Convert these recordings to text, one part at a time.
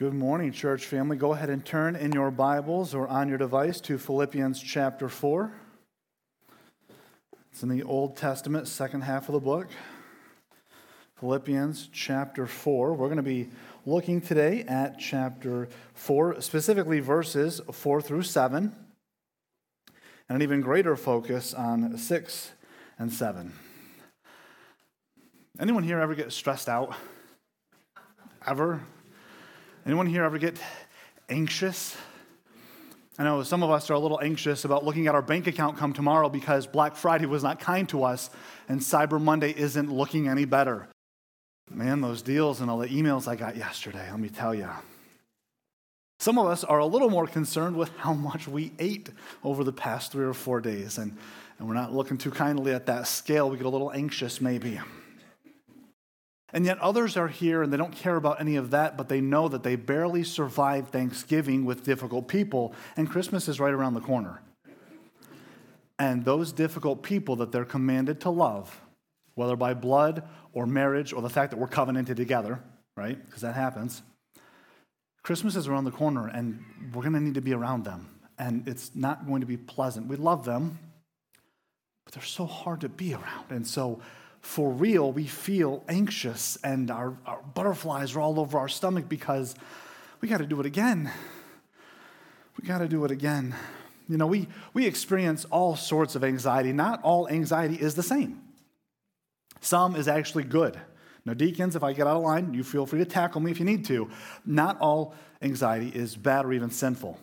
Good morning, church family. Go ahead and turn in your Bibles or on your device to Philippians chapter 4. It's in the Old Testament, second half of the book. Philippians chapter 4. We're going to be looking today at chapter 4, specifically verses 4 through 7, and an even greater focus on 6 and 7. Anyone here ever get stressed out? Ever? Anyone here ever get anxious? I know some of us are a little anxious about looking at our bank account come tomorrow because Black Friday was not kind to us and Cyber Monday isn't looking any better. Man, those deals and all the emails I got yesterday, let me tell you. Some of us are a little more concerned with how much we ate over the past three or four days, and, and we're not looking too kindly at that scale. We get a little anxious, maybe. And yet others are here and they don't care about any of that, but they know that they barely survive Thanksgiving with difficult people, and Christmas is right around the corner. And those difficult people that they're commanded to love, whether by blood or marriage or the fact that we're covenanted together, right? Because that happens. Christmas is around the corner, and we're going to need to be around them. And it's not going to be pleasant. We love them, but they're so hard to be around. And so, for real, we feel anxious and our, our butterflies are all over our stomach because we got to do it again. We got to do it again. You know, we, we experience all sorts of anxiety. Not all anxiety is the same. Some is actually good. Now, deacons, if I get out of line, you feel free to tackle me if you need to. Not all anxiety is bad or even sinful.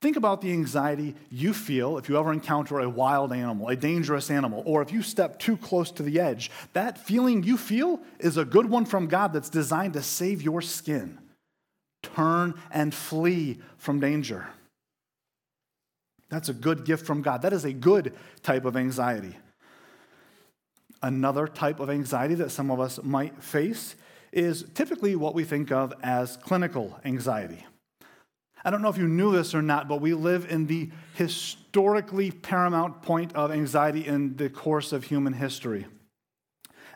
Think about the anxiety you feel if you ever encounter a wild animal, a dangerous animal, or if you step too close to the edge. That feeling you feel is a good one from God that's designed to save your skin. Turn and flee from danger. That's a good gift from God. That is a good type of anxiety. Another type of anxiety that some of us might face is typically what we think of as clinical anxiety. I don't know if you knew this or not, but we live in the historically paramount point of anxiety in the course of human history.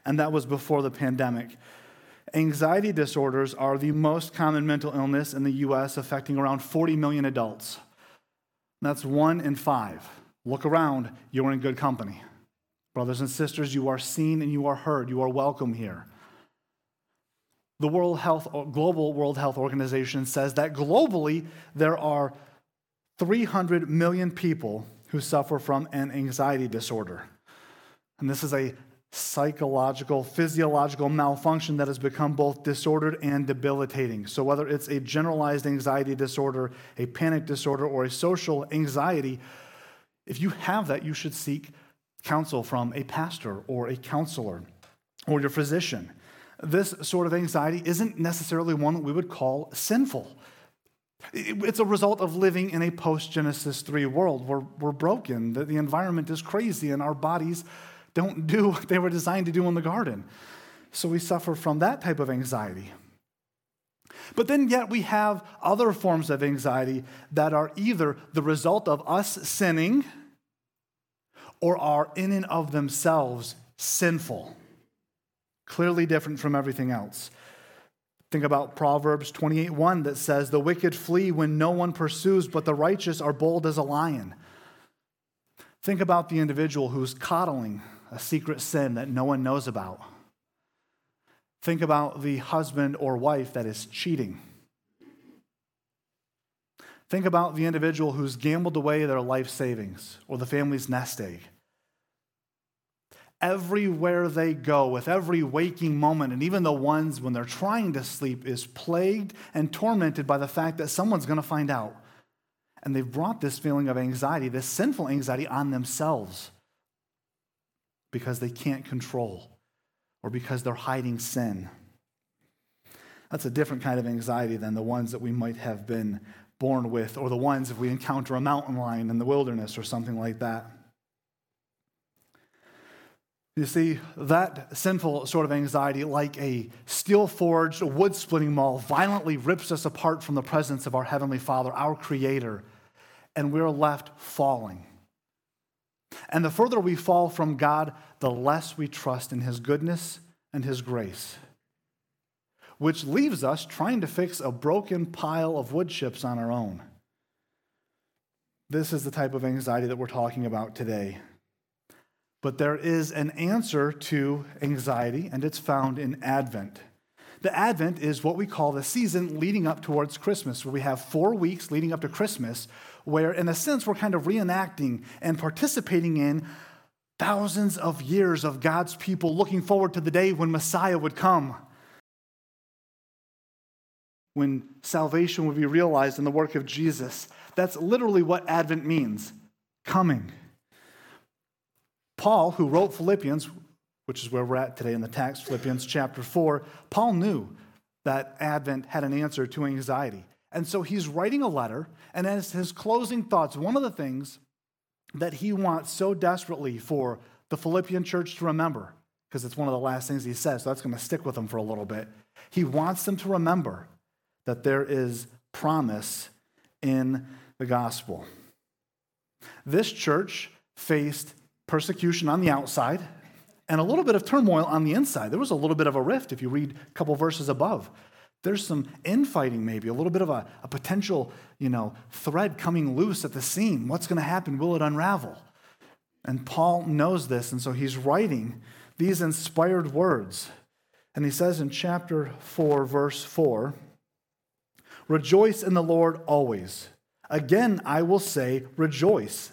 And that was before the pandemic. Anxiety disorders are the most common mental illness in the US, affecting around 40 million adults. That's one in five. Look around, you're in good company. Brothers and sisters, you are seen and you are heard. You are welcome here. The World Health, Global World Health Organization says that globally there are 300 million people who suffer from an anxiety disorder. And this is a psychological, physiological malfunction that has become both disordered and debilitating. So, whether it's a generalized anxiety disorder, a panic disorder, or a social anxiety, if you have that, you should seek counsel from a pastor or a counselor or your physician this sort of anxiety isn't necessarily one we would call sinful. It's a result of living in a post Genesis 3 world where we're broken, the, the environment is crazy, and our bodies don't do what they were designed to do in the garden. So we suffer from that type of anxiety. But then, yet, we have other forms of anxiety that are either the result of us sinning or are in and of themselves sinful clearly different from everything else. Think about Proverbs 28:1 that says, "The wicked flee when no one pursues, but the righteous are bold as a lion." Think about the individual who's coddling a secret sin that no one knows about. Think about the husband or wife that is cheating. Think about the individual who's gambled away their life savings or the family's nest egg everywhere they go, with every waking moment, and even the ones when they're trying to sleep, is plagued and tormented by the fact that someone's going to find out. And they've brought this feeling of anxiety, this sinful anxiety, on themselves because they can't control or because they're hiding sin. That's a different kind of anxiety than the ones that we might have been born with, or the ones if we encounter a mountain lion in the wilderness or something like that. You see, that sinful sort of anxiety, like a steel forged, wood splitting maul, violently rips us apart from the presence of our Heavenly Father, our Creator, and we're left falling. And the further we fall from God, the less we trust in His goodness and His grace. which leaves us trying to fix a broken pile of wood chips on our own. This is the type of anxiety that we're talking about today. But there is an answer to anxiety, and it's found in Advent. The Advent is what we call the season leading up towards Christmas, where we have four weeks leading up to Christmas, where, in a sense, we're kind of reenacting and participating in thousands of years of God's people looking forward to the day when Messiah would come, when salvation would be realized in the work of Jesus. That's literally what Advent means coming. Paul, who wrote Philippians, which is where we're at today in the text, Philippians chapter 4, Paul knew that Advent had an answer to anxiety. And so he's writing a letter, and as his closing thoughts, one of the things that he wants so desperately for the Philippian church to remember, because it's one of the last things he says, so that's going to stick with him for a little bit. He wants them to remember that there is promise in the gospel. This church faced persecution on the outside and a little bit of turmoil on the inside. There was a little bit of a rift if you read a couple verses above. There's some infighting, maybe, a little bit of a, a potential, you know, thread coming loose at the seam. What's going to happen? Will it unravel? And Paul knows this, and so he's writing these inspired words. And he says in chapter 4, verse 4 Rejoice in the Lord always. Again, I will say, rejoice.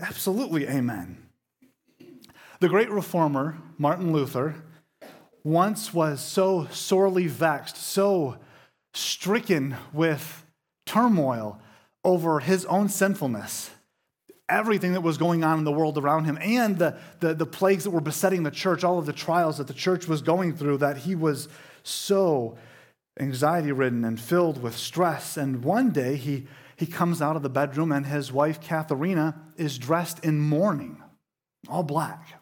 Absolutely, amen. The great reformer, Martin Luther, once was so sorely vexed, so stricken with turmoil over his own sinfulness, everything that was going on in the world around him, and the, the, the, plagues that were besetting the church, all of the trials that the church was going through, that he was so anxiety ridden and filled with stress. And one day he he comes out of the bedroom and his wife, Katharina, is dressed in mourning, all black.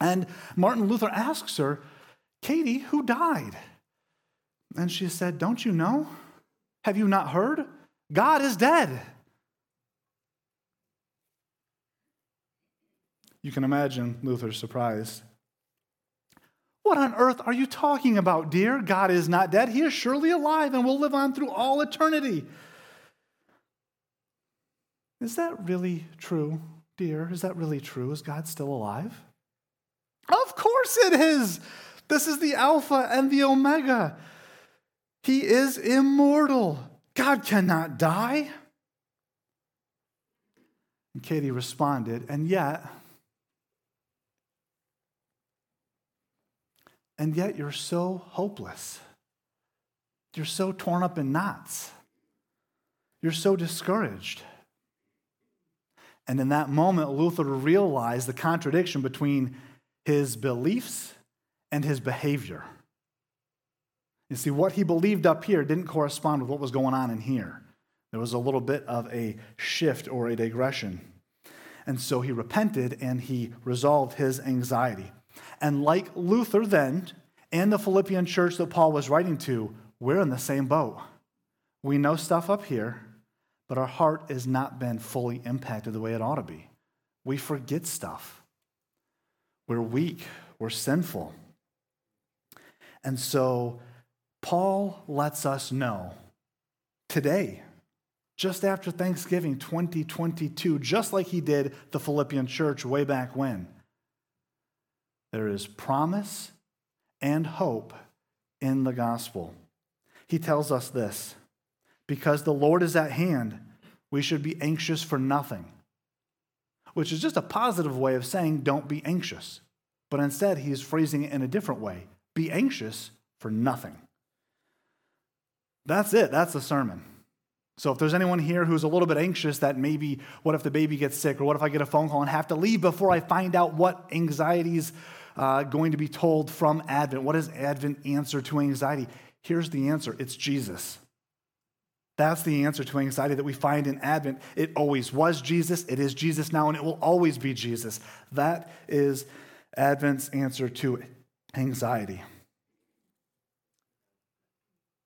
And Martin Luther asks her, Katie, who died? And she said, Don't you know? Have you not heard? God is dead. You can imagine Luther's surprise. What on earth are you talking about, dear? God is not dead. He is surely alive and will live on through all eternity. Is that really true, dear? Is that really true? Is God still alive? Of course it is. This is the Alpha and the Omega. He is immortal. God cannot die. And Katie responded, and yet, and yet you're so hopeless. You're so torn up in knots. You're so discouraged. And in that moment, Luther realized the contradiction between his beliefs and his behavior. You see, what he believed up here didn't correspond with what was going on in here. There was a little bit of a shift or a digression. And so he repented and he resolved his anxiety. And like Luther then, and the Philippian church that Paul was writing to, we're in the same boat. We know stuff up here, but our heart has not been fully impacted the way it ought to be. We forget stuff. We're weak, we're sinful. And so Paul lets us know today, just after Thanksgiving 2022, just like he did the Philippian church way back when, there is promise and hope in the gospel. He tells us this because the Lord is at hand, we should be anxious for nothing, which is just a positive way of saying don't be anxious. But instead, he's phrasing it in a different way be anxious for nothing. That's it, that's the sermon. So if there's anyone here who's a little bit anxious that maybe, what if the baby gets sick, or what if I get a phone call and have to leave before I find out what anxiety's uh, going to be told from Advent? What is Advent answer to anxiety? Here's the answer it's Jesus. That's the answer to anxiety that we find in Advent. It always was Jesus, it is Jesus now, and it will always be Jesus. That is Advent's answer to anxiety.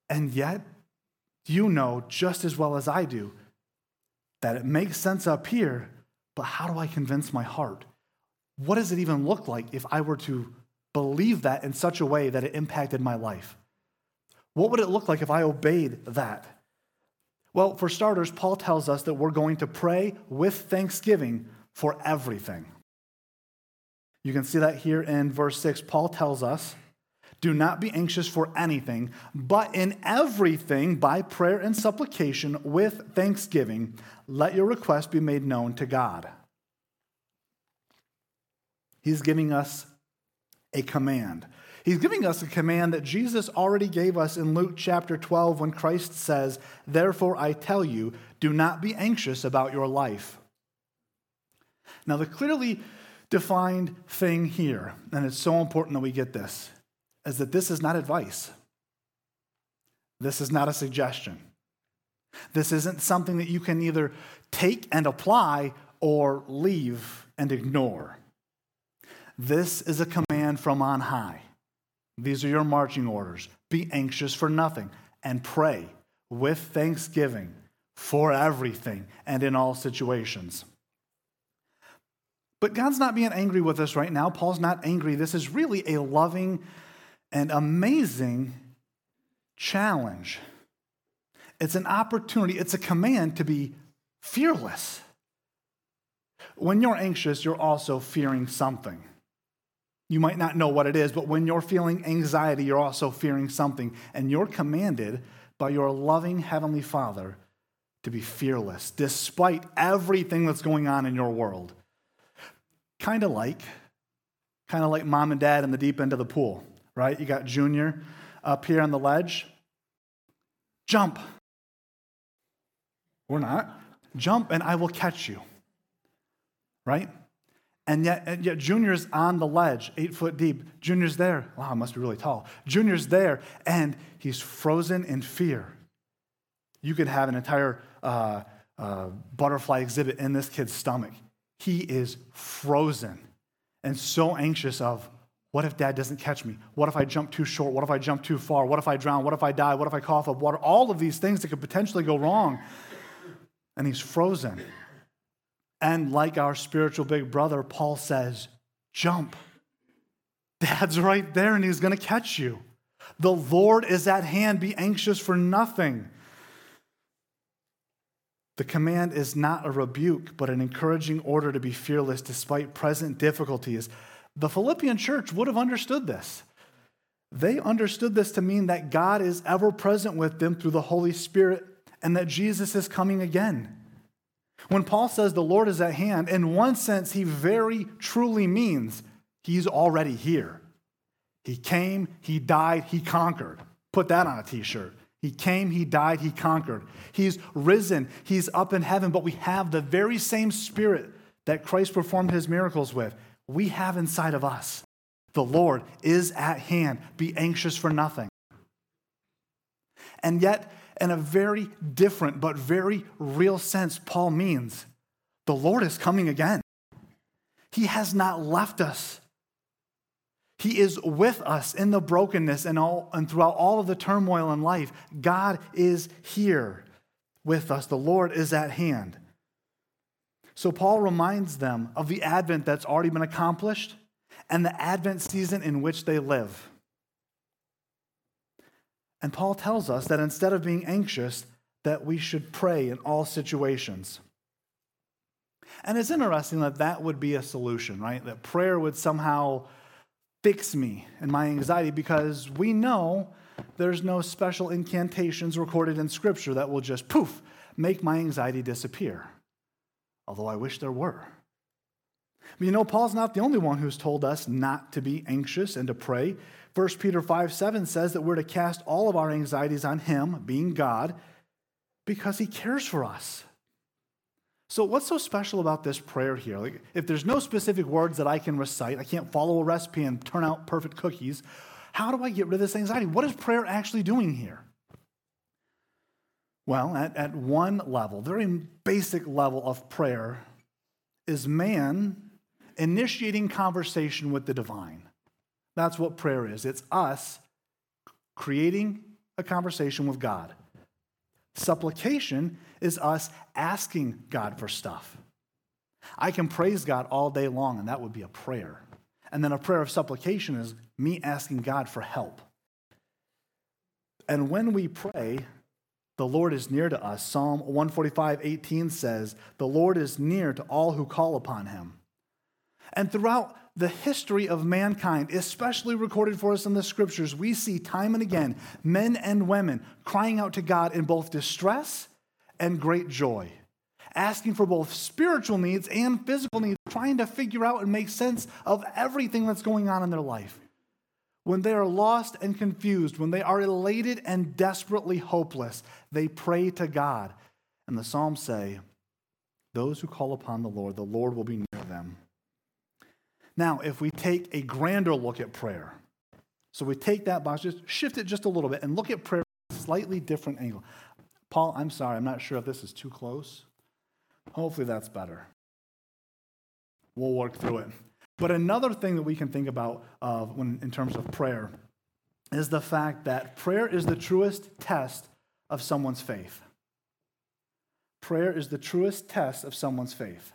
And yet, you know just as well as I do that it makes sense up here, but how do I convince my heart? What does it even look like if I were to believe that in such a way that it impacted my life? What would it look like if I obeyed that? Well, for starters, Paul tells us that we're going to pray with thanksgiving for everything. You can see that here in verse 6. Paul tells us, Do not be anxious for anything, but in everything, by prayer and supplication, with thanksgiving, let your request be made known to God. He's giving us a command. He's giving us a command that Jesus already gave us in Luke chapter 12 when Christ says, Therefore I tell you, do not be anxious about your life. Now, the clearly defined thing here, and it's so important that we get this, is that this is not advice. This is not a suggestion. This isn't something that you can either take and apply or leave and ignore. This is a command from on high. These are your marching orders. Be anxious for nothing and pray with thanksgiving for everything and in all situations. But God's not being angry with us right now. Paul's not angry. This is really a loving and amazing challenge. It's an opportunity, it's a command to be fearless. When you're anxious, you're also fearing something. You might not know what it is, but when you're feeling anxiety, you're also fearing something. And you're commanded by your loving Heavenly Father to be fearless despite everything that's going on in your world. Kind of like, kind of like mom and dad in the deep end of the pool, right? You got Junior up here on the ledge. Jump. We're not. Jump and I will catch you. Right? And yet, and yet Junior's on the ledge, eight foot deep. Junior's there. Wow, must be really tall. Junior's there, and he's frozen in fear. You could have an entire uh, uh, butterfly exhibit in this kid's stomach. He is frozen and so anxious of what if dad doesn't catch me? What if I jump too short? What if I jump too far? What if I drown? What if I die? What if I cough up water? All of these things that could potentially go wrong. And he's frozen. And like our spiritual big brother, Paul says, jump. Dad's right there and he's going to catch you. The Lord is at hand. Be anxious for nothing. The command is not a rebuke, but an encouraging order to be fearless despite present difficulties. The Philippian church would have understood this. They understood this to mean that God is ever present with them through the Holy Spirit and that Jesus is coming again. When Paul says the Lord is at hand, in one sense, he very truly means he's already here. He came, he died, he conquered. Put that on a t shirt. He came, he died, he conquered. He's risen, he's up in heaven, but we have the very same spirit that Christ performed his miracles with. We have inside of us. The Lord is at hand. Be anxious for nothing. And yet, in a very different but very real sense, Paul means the Lord is coming again. He has not left us. He is with us in the brokenness and, all, and throughout all of the turmoil in life. God is here with us. The Lord is at hand. So Paul reminds them of the advent that's already been accomplished and the advent season in which they live. And Paul tells us that instead of being anxious, that we should pray in all situations. And it's interesting that that would be a solution, right? That prayer would somehow fix me and my anxiety because we know there's no special incantations recorded in Scripture that will just poof, make my anxiety disappear. Although I wish there were. But you know, Paul's not the only one who's told us not to be anxious and to pray. 1 Peter 5 7 says that we're to cast all of our anxieties on Him, being God, because He cares for us. So, what's so special about this prayer here? Like, if there's no specific words that I can recite, I can't follow a recipe and turn out perfect cookies. How do I get rid of this anxiety? What is prayer actually doing here? Well, at, at one level, very basic level of prayer, is man initiating conversation with the divine. That's what prayer is. It's us creating a conversation with God. Supplication is us asking God for stuff. I can praise God all day long, and that would be a prayer. And then a prayer of supplication is me asking God for help. And when we pray, the Lord is near to us. Psalm 145, 18 says, The Lord is near to all who call upon him. And throughout the history of mankind, especially recorded for us in the scriptures, we see time and again men and women crying out to God in both distress and great joy, asking for both spiritual needs and physical needs, trying to figure out and make sense of everything that's going on in their life. When they are lost and confused, when they are elated and desperately hopeless, they pray to God. And the Psalms say, Those who call upon the Lord, the Lord will be near. Now, if we take a grander look at prayer, so we take that box, just shift it just a little bit and look at prayer from a slightly different angle. Paul, I'm sorry, I'm not sure if this is too close. Hopefully that's better. We'll work through it. But another thing that we can think about uh, when, in terms of prayer is the fact that prayer is the truest test of someone's faith. Prayer is the truest test of someone's faith.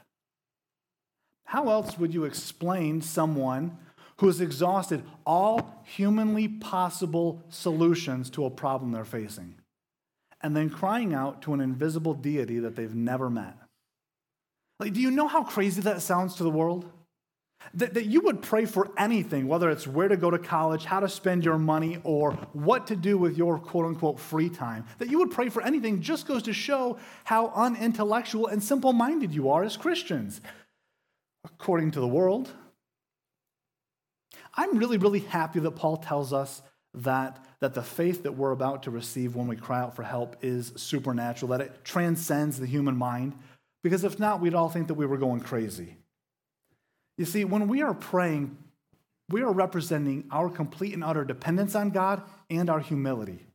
How else would you explain someone who has exhausted all humanly possible solutions to a problem they're facing and then crying out to an invisible deity that they've never met? Like, do you know how crazy that sounds to the world? That, that you would pray for anything, whether it's where to go to college, how to spend your money, or what to do with your quote unquote free time. That you would pray for anything just goes to show how unintellectual and simple minded you are as Christians according to the world. I'm really, really happy that Paul tells us that, that the faith that we're about to receive when we cry out for help is supernatural, that it transcends the human mind, because if not, we'd all think that we were going crazy. You see, when we are praying, we are representing our complete and utter dependence on God and our humility.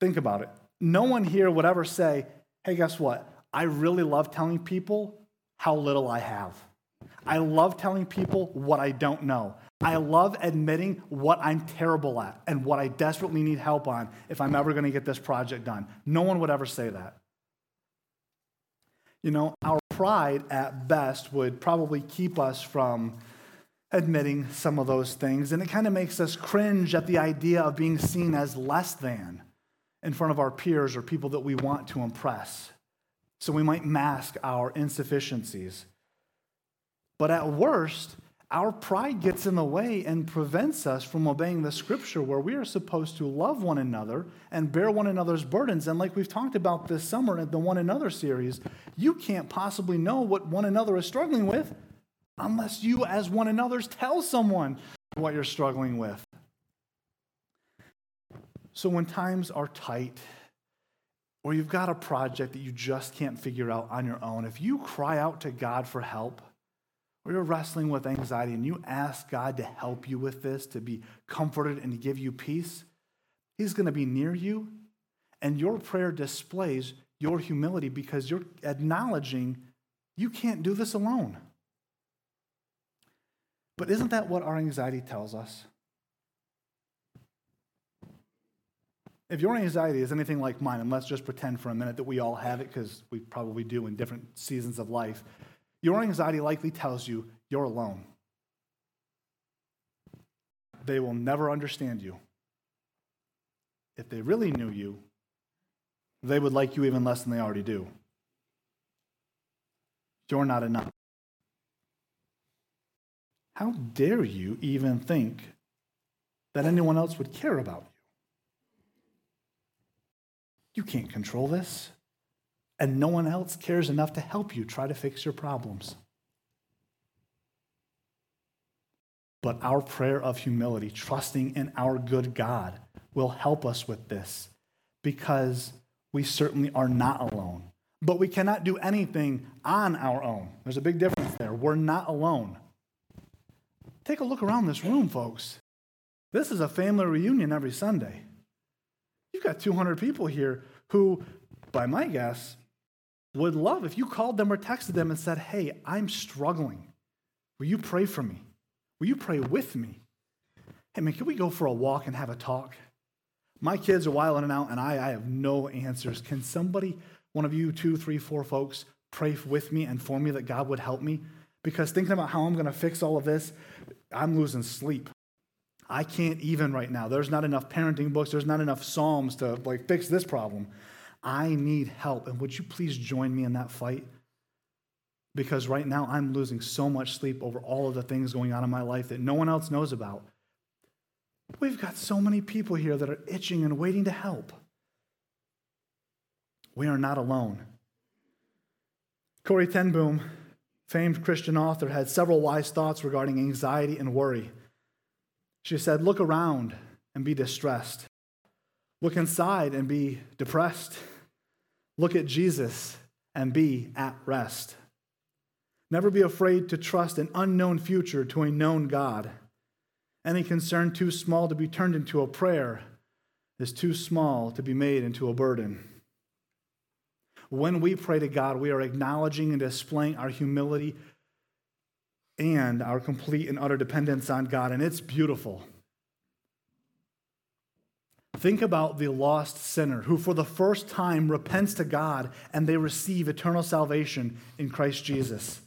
Think about it. No one here would ever say, hey, guess what? I really love telling people how little I have. I love telling people what I don't know. I love admitting what I'm terrible at and what I desperately need help on if I'm ever going to get this project done. No one would ever say that. You know, our pride at best would probably keep us from admitting some of those things, and it kind of makes us cringe at the idea of being seen as less than in front of our peers or people that we want to impress so we might mask our insufficiencies. But at worst, our pride gets in the way and prevents us from obeying the scripture where we are supposed to love one another and bear one another's burdens. And like we've talked about this summer in the One Another series, you can't possibly know what one another is struggling with unless you, as one another's, tell someone what you're struggling with. So when times are tight or you've got a project that you just can't figure out on your own, if you cry out to God for help, or you're wrestling with anxiety and you ask God to help you with this, to be comforted and to give you peace, He's going to be near you. And your prayer displays your humility because you're acknowledging you can't do this alone. But isn't that what our anxiety tells us? If your anxiety is anything like mine, and let's just pretend for a minute that we all have it because we probably do in different seasons of life, your anxiety likely tells you you're alone. They will never understand you. If they really knew you, they would like you even less than they already do. You're not enough. How dare you even think that anyone else would care about you? Can't control this. And no one else cares enough to help you try to fix your problems. But our prayer of humility, trusting in our good God, will help us with this because we certainly are not alone. But we cannot do anything on our own. There's a big difference there. We're not alone. Take a look around this room, folks. This is a family reunion every Sunday. You've got 200 people here who, by my guess, would love if you called them or texted them and said, Hey, I'm struggling. Will you pray for me? Will you pray with me? Hey, man, can we go for a walk and have a talk? My kids are wild and out, and I, I have no answers. Can somebody, one of you, two, three, four folks, pray with me and for me that God would help me? Because thinking about how I'm going to fix all of this, I'm losing sleep. I can't even right now. There's not enough parenting books, there's not enough Psalms to like fix this problem. I need help. And would you please join me in that fight? Because right now I'm losing so much sleep over all of the things going on in my life that no one else knows about. We've got so many people here that are itching and waiting to help. We are not alone. Corrie ten Boom, famed Christian author, had several wise thoughts regarding anxiety and worry. She said, Look around and be distressed. Look inside and be depressed. Look at Jesus and be at rest. Never be afraid to trust an unknown future to a known God. Any concern too small to be turned into a prayer is too small to be made into a burden. When we pray to God, we are acknowledging and displaying our humility and our complete and utter dependence on God, and it's beautiful. Think about the lost sinner who, for the first time, repents to God and they receive eternal salvation in Christ Jesus.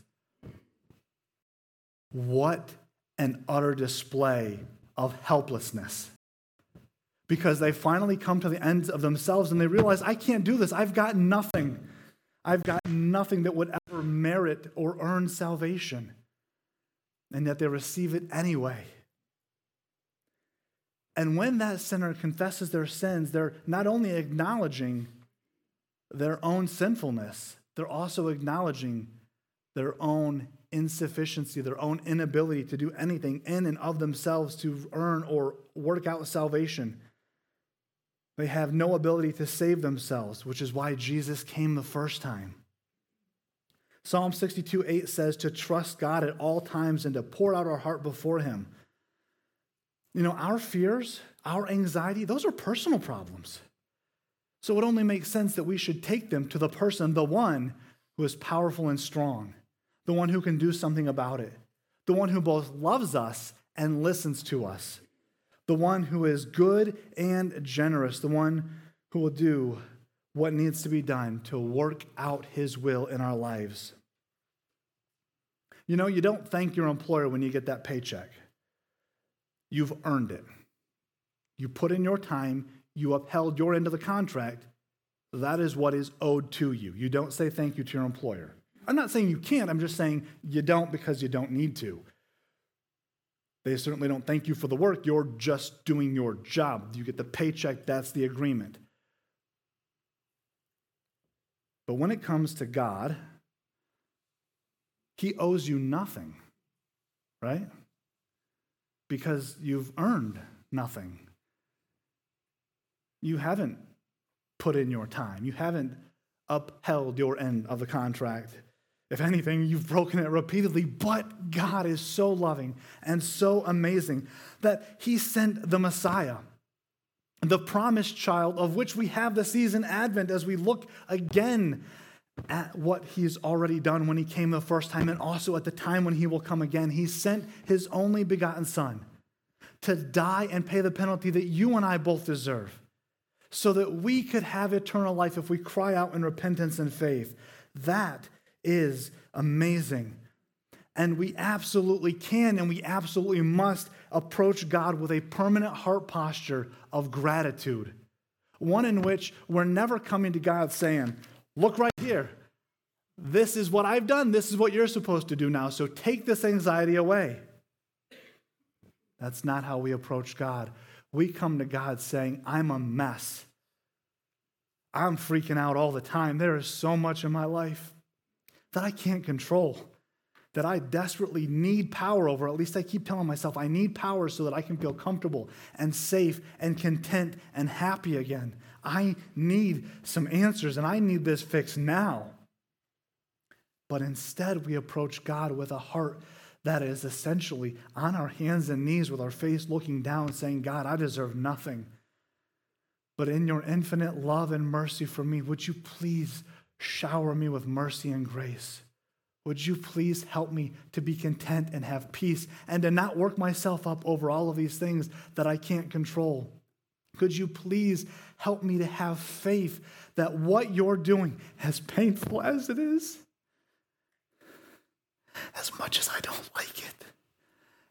What an utter display of helplessness. Because they finally come to the ends of themselves and they realize, I can't do this. I've got nothing. I've got nothing that would ever merit or earn salvation and yet they receive it anyway. And when that sinner confesses their sins, they're not only acknowledging their own sinfulness, they're also acknowledging their own insufficiency, their own inability to do anything in and of themselves to earn or work out salvation. They have no ability to save themselves, which is why Jesus came the first time. Psalm 62 8 says to trust God at all times and to pour out our heart before Him. You know, our fears, our anxiety, those are personal problems. So it only makes sense that we should take them to the person, the one who is powerful and strong, the one who can do something about it, the one who both loves us and listens to us, the one who is good and generous, the one who will do what needs to be done to work out His will in our lives. You know, you don't thank your employer when you get that paycheck. You've earned it. You put in your time, you upheld your end of the contract. That is what is owed to you. You don't say thank you to your employer. I'm not saying you can't, I'm just saying you don't because you don't need to. They certainly don't thank you for the work. You're just doing your job. You get the paycheck, that's the agreement. But when it comes to God, He owes you nothing, right? Because you've earned nothing. You haven't put in your time, you haven't upheld your end of the contract. If anything, you've broken it repeatedly, but God is so loving and so amazing that He sent the Messiah the promised child of which we have the season Advent as we look again at what he's already done when he came the first time and also at the time when he will come again. He sent his only begotten Son to die and pay the penalty that you and I both deserve so that we could have eternal life if we cry out in repentance and faith. That is amazing. And we absolutely can and we absolutely must approach God with a permanent heart posture of gratitude. One in which we're never coming to God saying, Look right here. This is what I've done. This is what you're supposed to do now. So take this anxiety away. That's not how we approach God. We come to God saying, I'm a mess. I'm freaking out all the time. There is so much in my life that I can't control that I desperately need power over. At least I keep telling myself I need power so that I can feel comfortable and safe and content and happy again. I need some answers and I need this fixed now. But instead, we approach God with a heart that is essentially on our hands and knees with our face looking down, saying, God, I deserve nothing. But in your infinite love and mercy for me, would you please shower me with mercy and grace? Would you please help me to be content and have peace and to not work myself up over all of these things that I can't control? Could you please help me to have faith that what you're doing, as painful as it is, as much as I don't like it,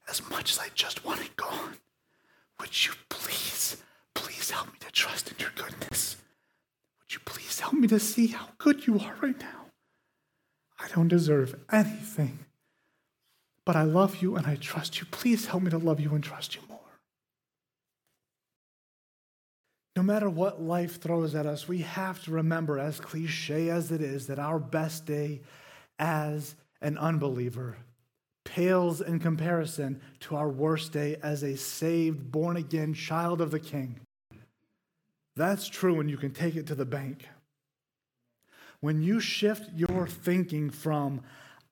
as much as I just want it gone, would you please, please help me to trust in your goodness? Would you please help me to see how good you are right now? I don't deserve anything, but I love you and I trust you. Please help me to love you and trust you more. No matter what life throws at us, we have to remember, as cliche as it is, that our best day as an unbeliever pales in comparison to our worst day as a saved, born again child of the King. That's true, and you can take it to the bank. When you shift your thinking from,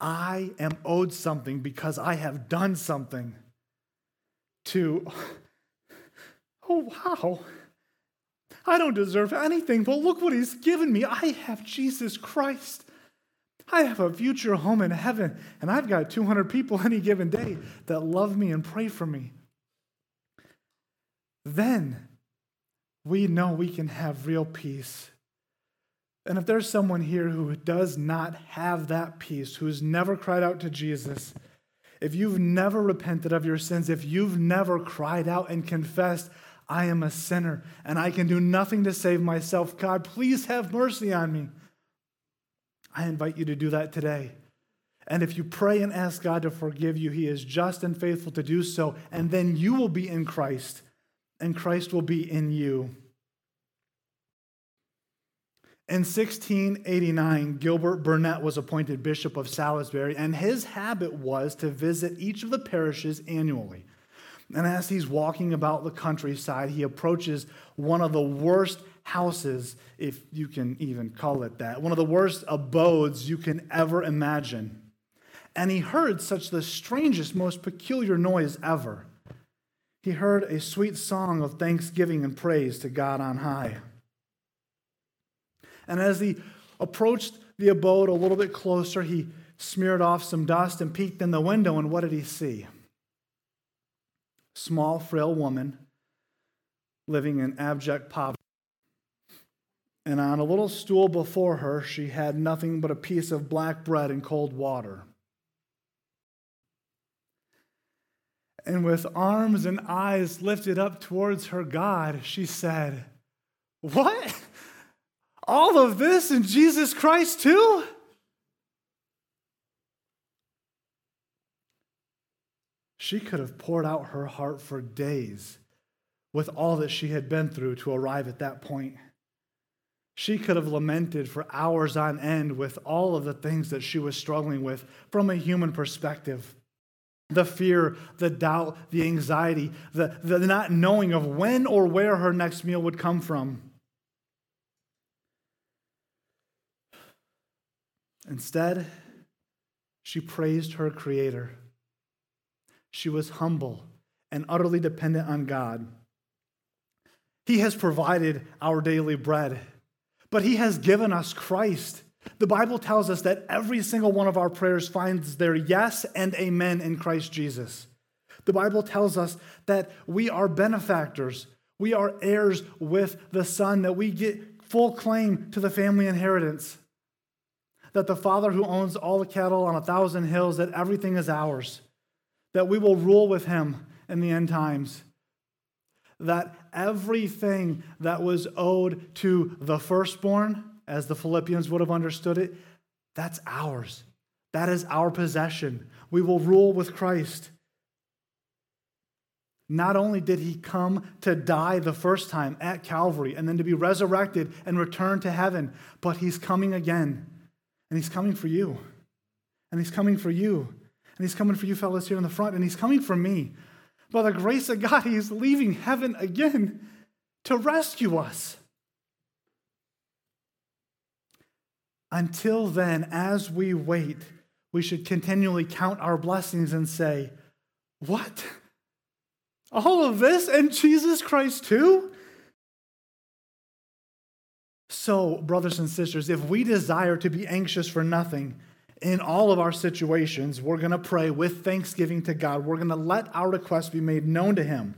I am owed something because I have done something, to, oh, wow, I don't deserve anything, but look what he's given me. I have Jesus Christ. I have a future home in heaven, and I've got 200 people any given day that love me and pray for me. Then we know we can have real peace and if there's someone here who does not have that peace, who's never cried out to Jesus, if you've never repented of your sins, if you've never cried out and confessed, I am a sinner and I can do nothing to save myself, God, please have mercy on me. I invite you to do that today. And if you pray and ask God to forgive you, He is just and faithful to do so. And then you will be in Christ, and Christ will be in you. In 1689, Gilbert Burnet was appointed Bishop of Salisbury, and his habit was to visit each of the parishes annually. And as he's walking about the countryside, he approaches one of the worst houses, if you can even call it that, one of the worst abodes you can ever imagine. And he heard such the strangest, most peculiar noise ever. He heard a sweet song of thanksgiving and praise to God on high. And as he approached the abode a little bit closer, he smeared off some dust and peeked in the window. And what did he see? Small, frail woman living in abject poverty. And on a little stool before her, she had nothing but a piece of black bread and cold water. And with arms and eyes lifted up towards her God, she said, What? All of this in Jesus Christ too? She could have poured out her heart for days with all that she had been through to arrive at that point. She could have lamented for hours on end with all of the things that she was struggling with from a human perspective the fear, the doubt, the anxiety, the, the not knowing of when or where her next meal would come from. Instead, she praised her Creator. She was humble and utterly dependent on God. He has provided our daily bread, but He has given us Christ. The Bible tells us that every single one of our prayers finds their yes and amen in Christ Jesus. The Bible tells us that we are benefactors, we are heirs with the Son, that we get full claim to the family inheritance that the Father who owns all the cattle on a thousand hills, that everything is ours, that we will rule with him in the end times, that everything that was owed to the firstborn, as the Philippians would have understood it, that's ours. That is our possession. We will rule with Christ. Not only did he come to die the first time at Calvary and then to be resurrected and return to heaven, but he's coming again. And he's coming for you. And he's coming for you. And he's coming for you, fellas, here in the front. And he's coming for me. By the grace of God, he is leaving heaven again to rescue us. Until then, as we wait, we should continually count our blessings and say, What? All of this and Jesus Christ too? So, brothers and sisters, if we desire to be anxious for nothing in all of our situations, we're going to pray with thanksgiving to God. We're going to let our requests be made known to Him.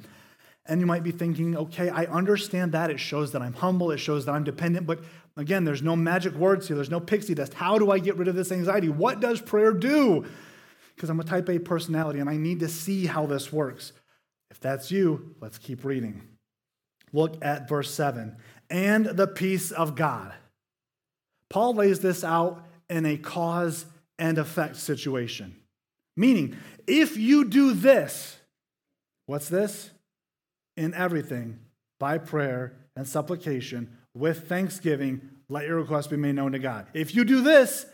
And you might be thinking, okay, I understand that. It shows that I'm humble. It shows that I'm dependent. But again, there's no magic words here. There's no pixie dust. How do I get rid of this anxiety? What does prayer do? Because I'm a type A personality and I need to see how this works. If that's you, let's keep reading. Look at verse 7 and the peace of God. Paul lays this out in a cause and effect situation. Meaning, if you do this, what's this? In everything, by prayer and supplication, with thanksgiving, let your requests be made known to God. If you do this,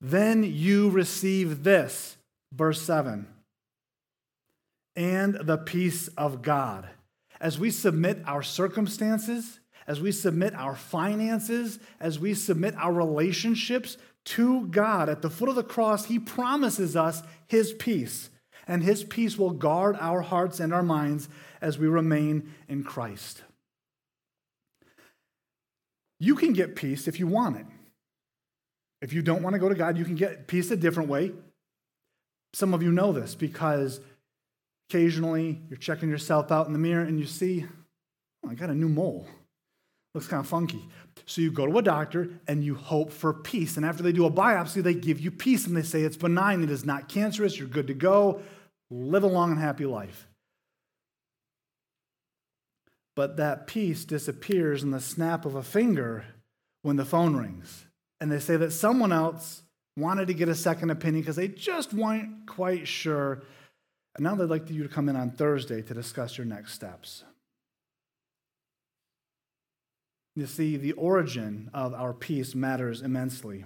then you receive this. Verse 7 and the peace of God. As we submit our circumstances, as we submit our finances, as we submit our relationships to God at the foot of the cross, He promises us His peace. And His peace will guard our hearts and our minds as we remain in Christ. You can get peace if you want it. If you don't want to go to God, you can get peace a different way. Some of you know this because occasionally you're checking yourself out in the mirror and you see, oh, I got a new mole. Looks kind of funky. So you go to a doctor and you hope for peace. And after they do a biopsy, they give you peace and they say it's benign, it is not cancerous, you're good to go, live a long and happy life. But that peace disappears in the snap of a finger when the phone rings. And they say that someone else wanted to get a second opinion because they just weren't quite sure. And now they'd like you to come in on Thursday to discuss your next steps. You see, the origin of our peace matters immensely.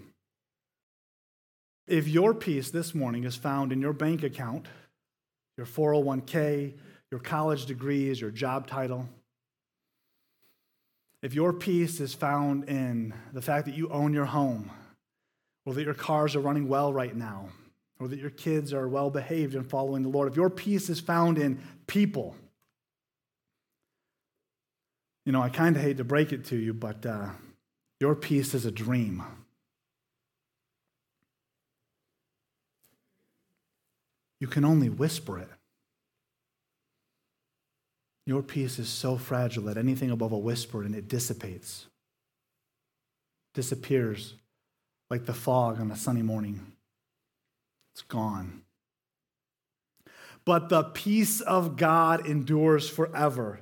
If your peace this morning is found in your bank account, your 401k, your college degrees, your job title, if your peace is found in the fact that you own your home, or that your cars are running well right now, or that your kids are well behaved and following the Lord, if your peace is found in people, you know, I kind of hate to break it to you, but uh, your peace is a dream. You can only whisper it. Your peace is so fragile that anything above a whisper and it dissipates, disappears like the fog on a sunny morning. It's gone. But the peace of God endures forever,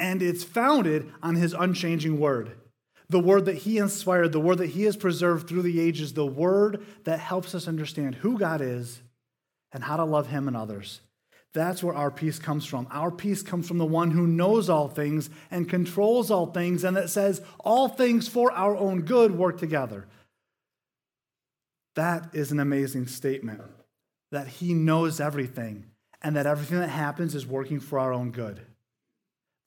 and it's founded on his unchanging word. The word that he inspired, the word that he has preserved through the ages, the word that helps us understand who God is and how to love him and others. That's where our peace comes from. Our peace comes from the one who knows all things and controls all things, and that says all things for our own good work together. That is an amazing statement that he knows everything and that everything that happens is working for our own good.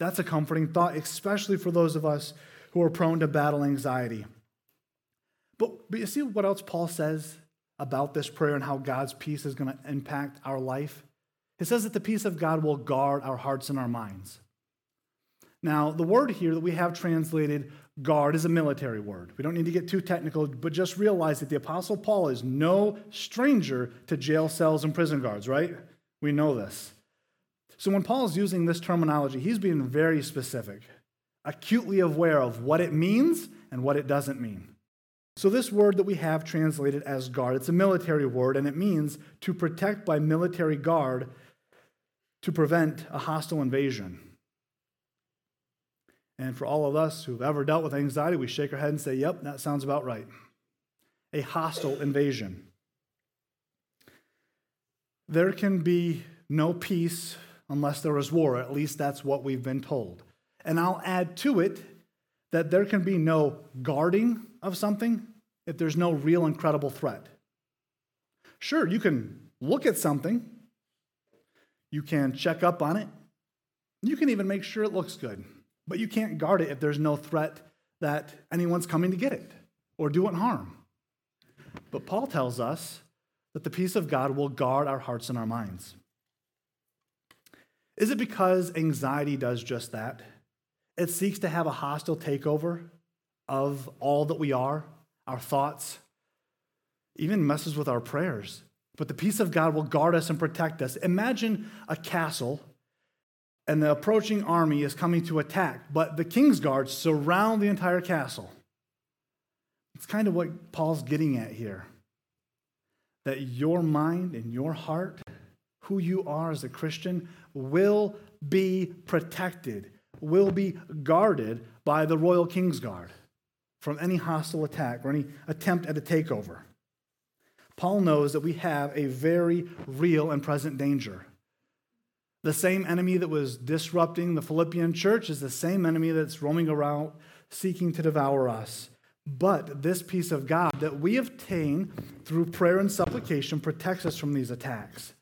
That's a comforting thought, especially for those of us who are prone to battle anxiety. But, but you see what else Paul says about this prayer and how God's peace is going to impact our life? It says that the peace of God will guard our hearts and our minds. Now, the word here that we have translated guard is a military word. We don't need to get too technical, but just realize that the Apostle Paul is no stranger to jail cells and prison guards, right? We know this. So when Paul is using this terminology, he's being very specific, acutely aware of what it means and what it doesn't mean. So, this word that we have translated as guard, it's a military word, and it means to protect by military guard to prevent a hostile invasion. And for all of us who've ever dealt with anxiety, we shake our head and say, Yep, that sounds about right. A hostile invasion. There can be no peace unless there is war. At least that's what we've been told. And I'll add to it that there can be no guarding of something if there's no real incredible threat. Sure, you can look at something you can check up on it. You can even make sure it looks good. But you can't guard it if there's no threat that anyone's coming to get it or do it harm. But Paul tells us that the peace of God will guard our hearts and our minds? Is it because anxiety does just that? It seeks to have a hostile takeover of all that we are, our thoughts, even messes with our prayers. But the peace of God will guard us and protect us. Imagine a castle and the approaching army is coming to attack, but the king's guards surround the entire castle. It's kind of what Paul's getting at here that your mind and your heart, who you are as a Christian, will be protected, will be guarded by the royal king's guard from any hostile attack or any attempt at a takeover. Paul knows that we have a very real and present danger. The same enemy that was disrupting the Philippian church is the same enemy that's roaming around seeking to devour us. But this peace of God that we obtain through prayer and supplication protects us from these attacks.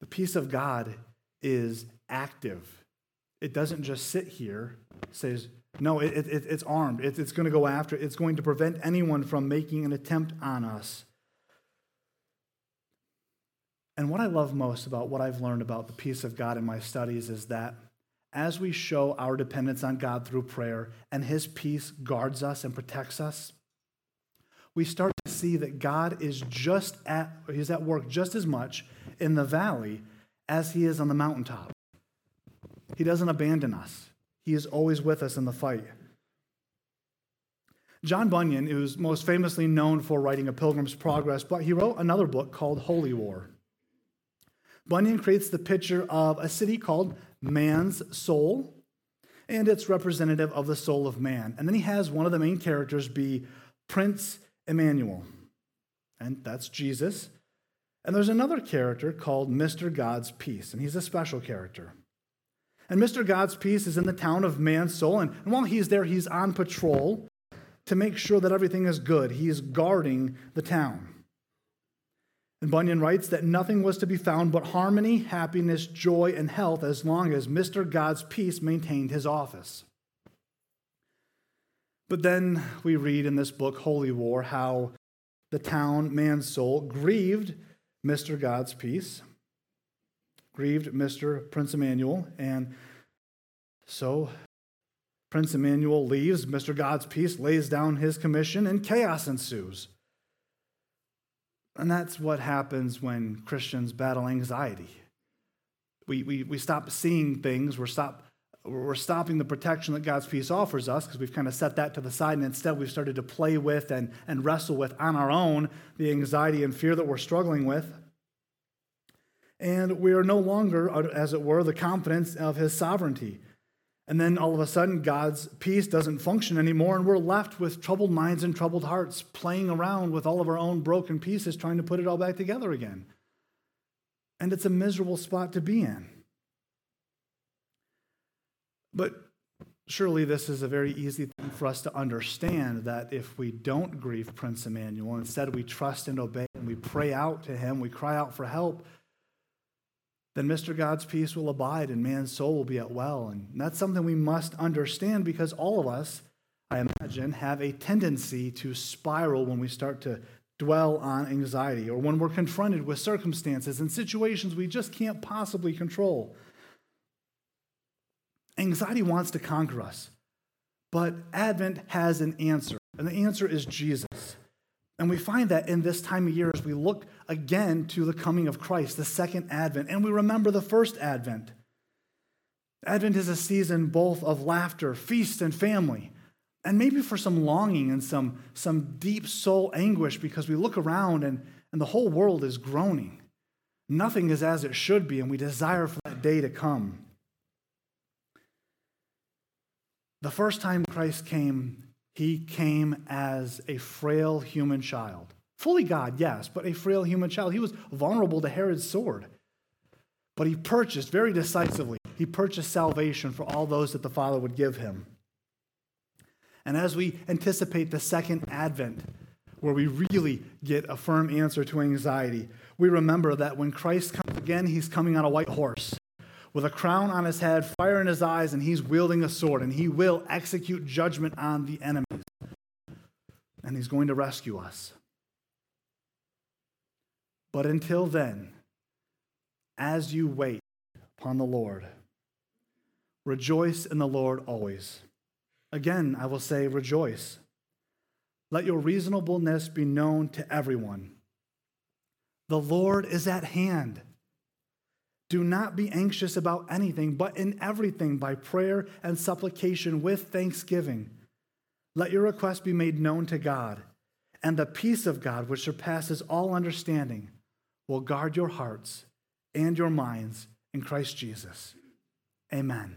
The peace of God is active. It doesn't just sit here, says, no, it, it, it's armed. It, it's going to go after, it's going to prevent anyone from making an attempt on us. And what I love most about what I've learned about the peace of God in my studies is that as we show our dependence on God through prayer and His peace guards us and protects us, we start to see that God is just at, He's at work just as much in the valley as He is on the mountaintop. He doesn't abandon us, He is always with us in the fight. John Bunyan, who's most famously known for writing A Pilgrim's Progress, but he wrote another book called Holy War. Bunyan creates the picture of a city called Mansoul, and it's representative of the soul of man. And then he has one of the main characters be Prince Emmanuel, and that's Jesus. And there's another character called Mr. God's Peace, and he's a special character. And Mr. God's Peace is in the town of Mansoul, and, while he's there, he's on patrol to make sure that everything is good. He's guarding the town. And Bunyan writes that nothing was to be found but harmony, happiness, joy, and health as long as Mr. God's peace maintained his office. But then we read in this book, Holy War, how the town, Mansoul, grieved Mr. God's peace, grieved Mr. Prince Emmanuel, and so Prince Emmanuel leaves, Mr. God's peace lays down his commission, and chaos ensues. And that's what happens when Christians battle anxiety. We, we, we stop seeing things, we're, stop, we're stopping the protection that God's peace offers us because we've kind of set that to the side, and instead we've started to play with and, and wrestle with on our own the anxiety and fear that we're struggling with. And we are no longer, uh, as it were, the confidence of his sovereignty. And then all of a sudden, God's peace doesn't function anymore, and we're left with troubled minds and troubled hearts, playing around with all of our own broken pieces, trying to put it all back together again. And it's a miserable spot to be in. But surely this is a very easy thing for us to understand that if we don't grieve Prince Emmanuel, instead we trust and obey and we pray out to him, we cry out for help, then Mr. God's peace will abide and Mansoul will be at well. And that's something we must understand because all of us, I imagine, have a tendency to spiral when we start to dwell on anxiety or when we're confronted with circumstances and situations we just can't possibly control. Anxiety wants to conquer us, but Advent has an answer, and the answer is Jesus. And we find that in this time of year as we look again to the coming of Christ, the second advent, and we remember the first advent. Advent is a season both of laughter, feast, and family, and maybe for some longing and some, some deep soul anguish because we look around and, and the whole world is groaning. Nothing is as it should be, and we desire for that day to come. The first time Christ came, he came as a frail human child. Fully God, yes, but a frail human child. He was vulnerable to Herod's sword. But he purchased very decisively, he purchased salvation for all those that the Father would give him. And as we anticipate the second advent, where we really get a firm answer to anxiety, we remember that when Christ comes again, he's coming on a white horse with a crown on his head, fire in his eyes, and he's wielding a sword, and he will execute judgment on the enemies. And he's going to rescue us. But until then, as you wait upon the Lord, rejoice in the Lord always. Again, I will say, rejoice. Let your reasonableness be known to everyone. The Lord is at hand. Do not be anxious about anything, but in everything, by prayer and supplication with thanksgiving, let your request be made known to God. And the peace of God, which surpasses all understanding, will guard your hearts and your minds in Christ Jesus. Amen.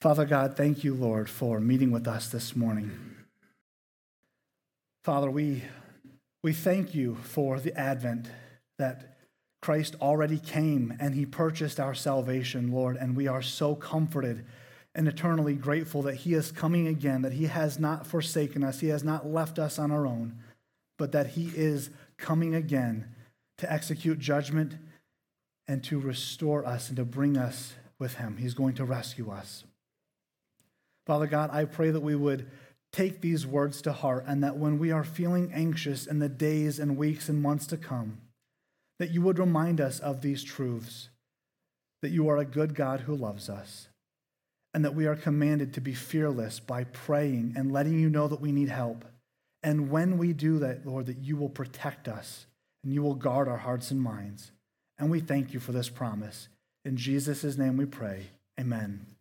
Father God, thank you, Lord, for meeting with us this morning. Father, we, we thank you for the advent that Christ already came and he purchased our salvation, Lord, and we are so comforted and eternally grateful that he is coming again, that he has not forsaken us, he has not left us on our own, but that he is coming again to execute judgment and to restore us and to bring us with him. He's going to rescue us. Father God, I pray that we would take these words to heart and that when we are feeling anxious in the days and weeks and months to come, that you would remind us of these truths, that you are a good God who loves us, and that we are commanded to be fearless by praying and letting you know that we need help. And when we do that, Lord, that you will protect us and you will guard our hearts and minds. And we thank you for this promise. In Jesus' name we pray. Amen.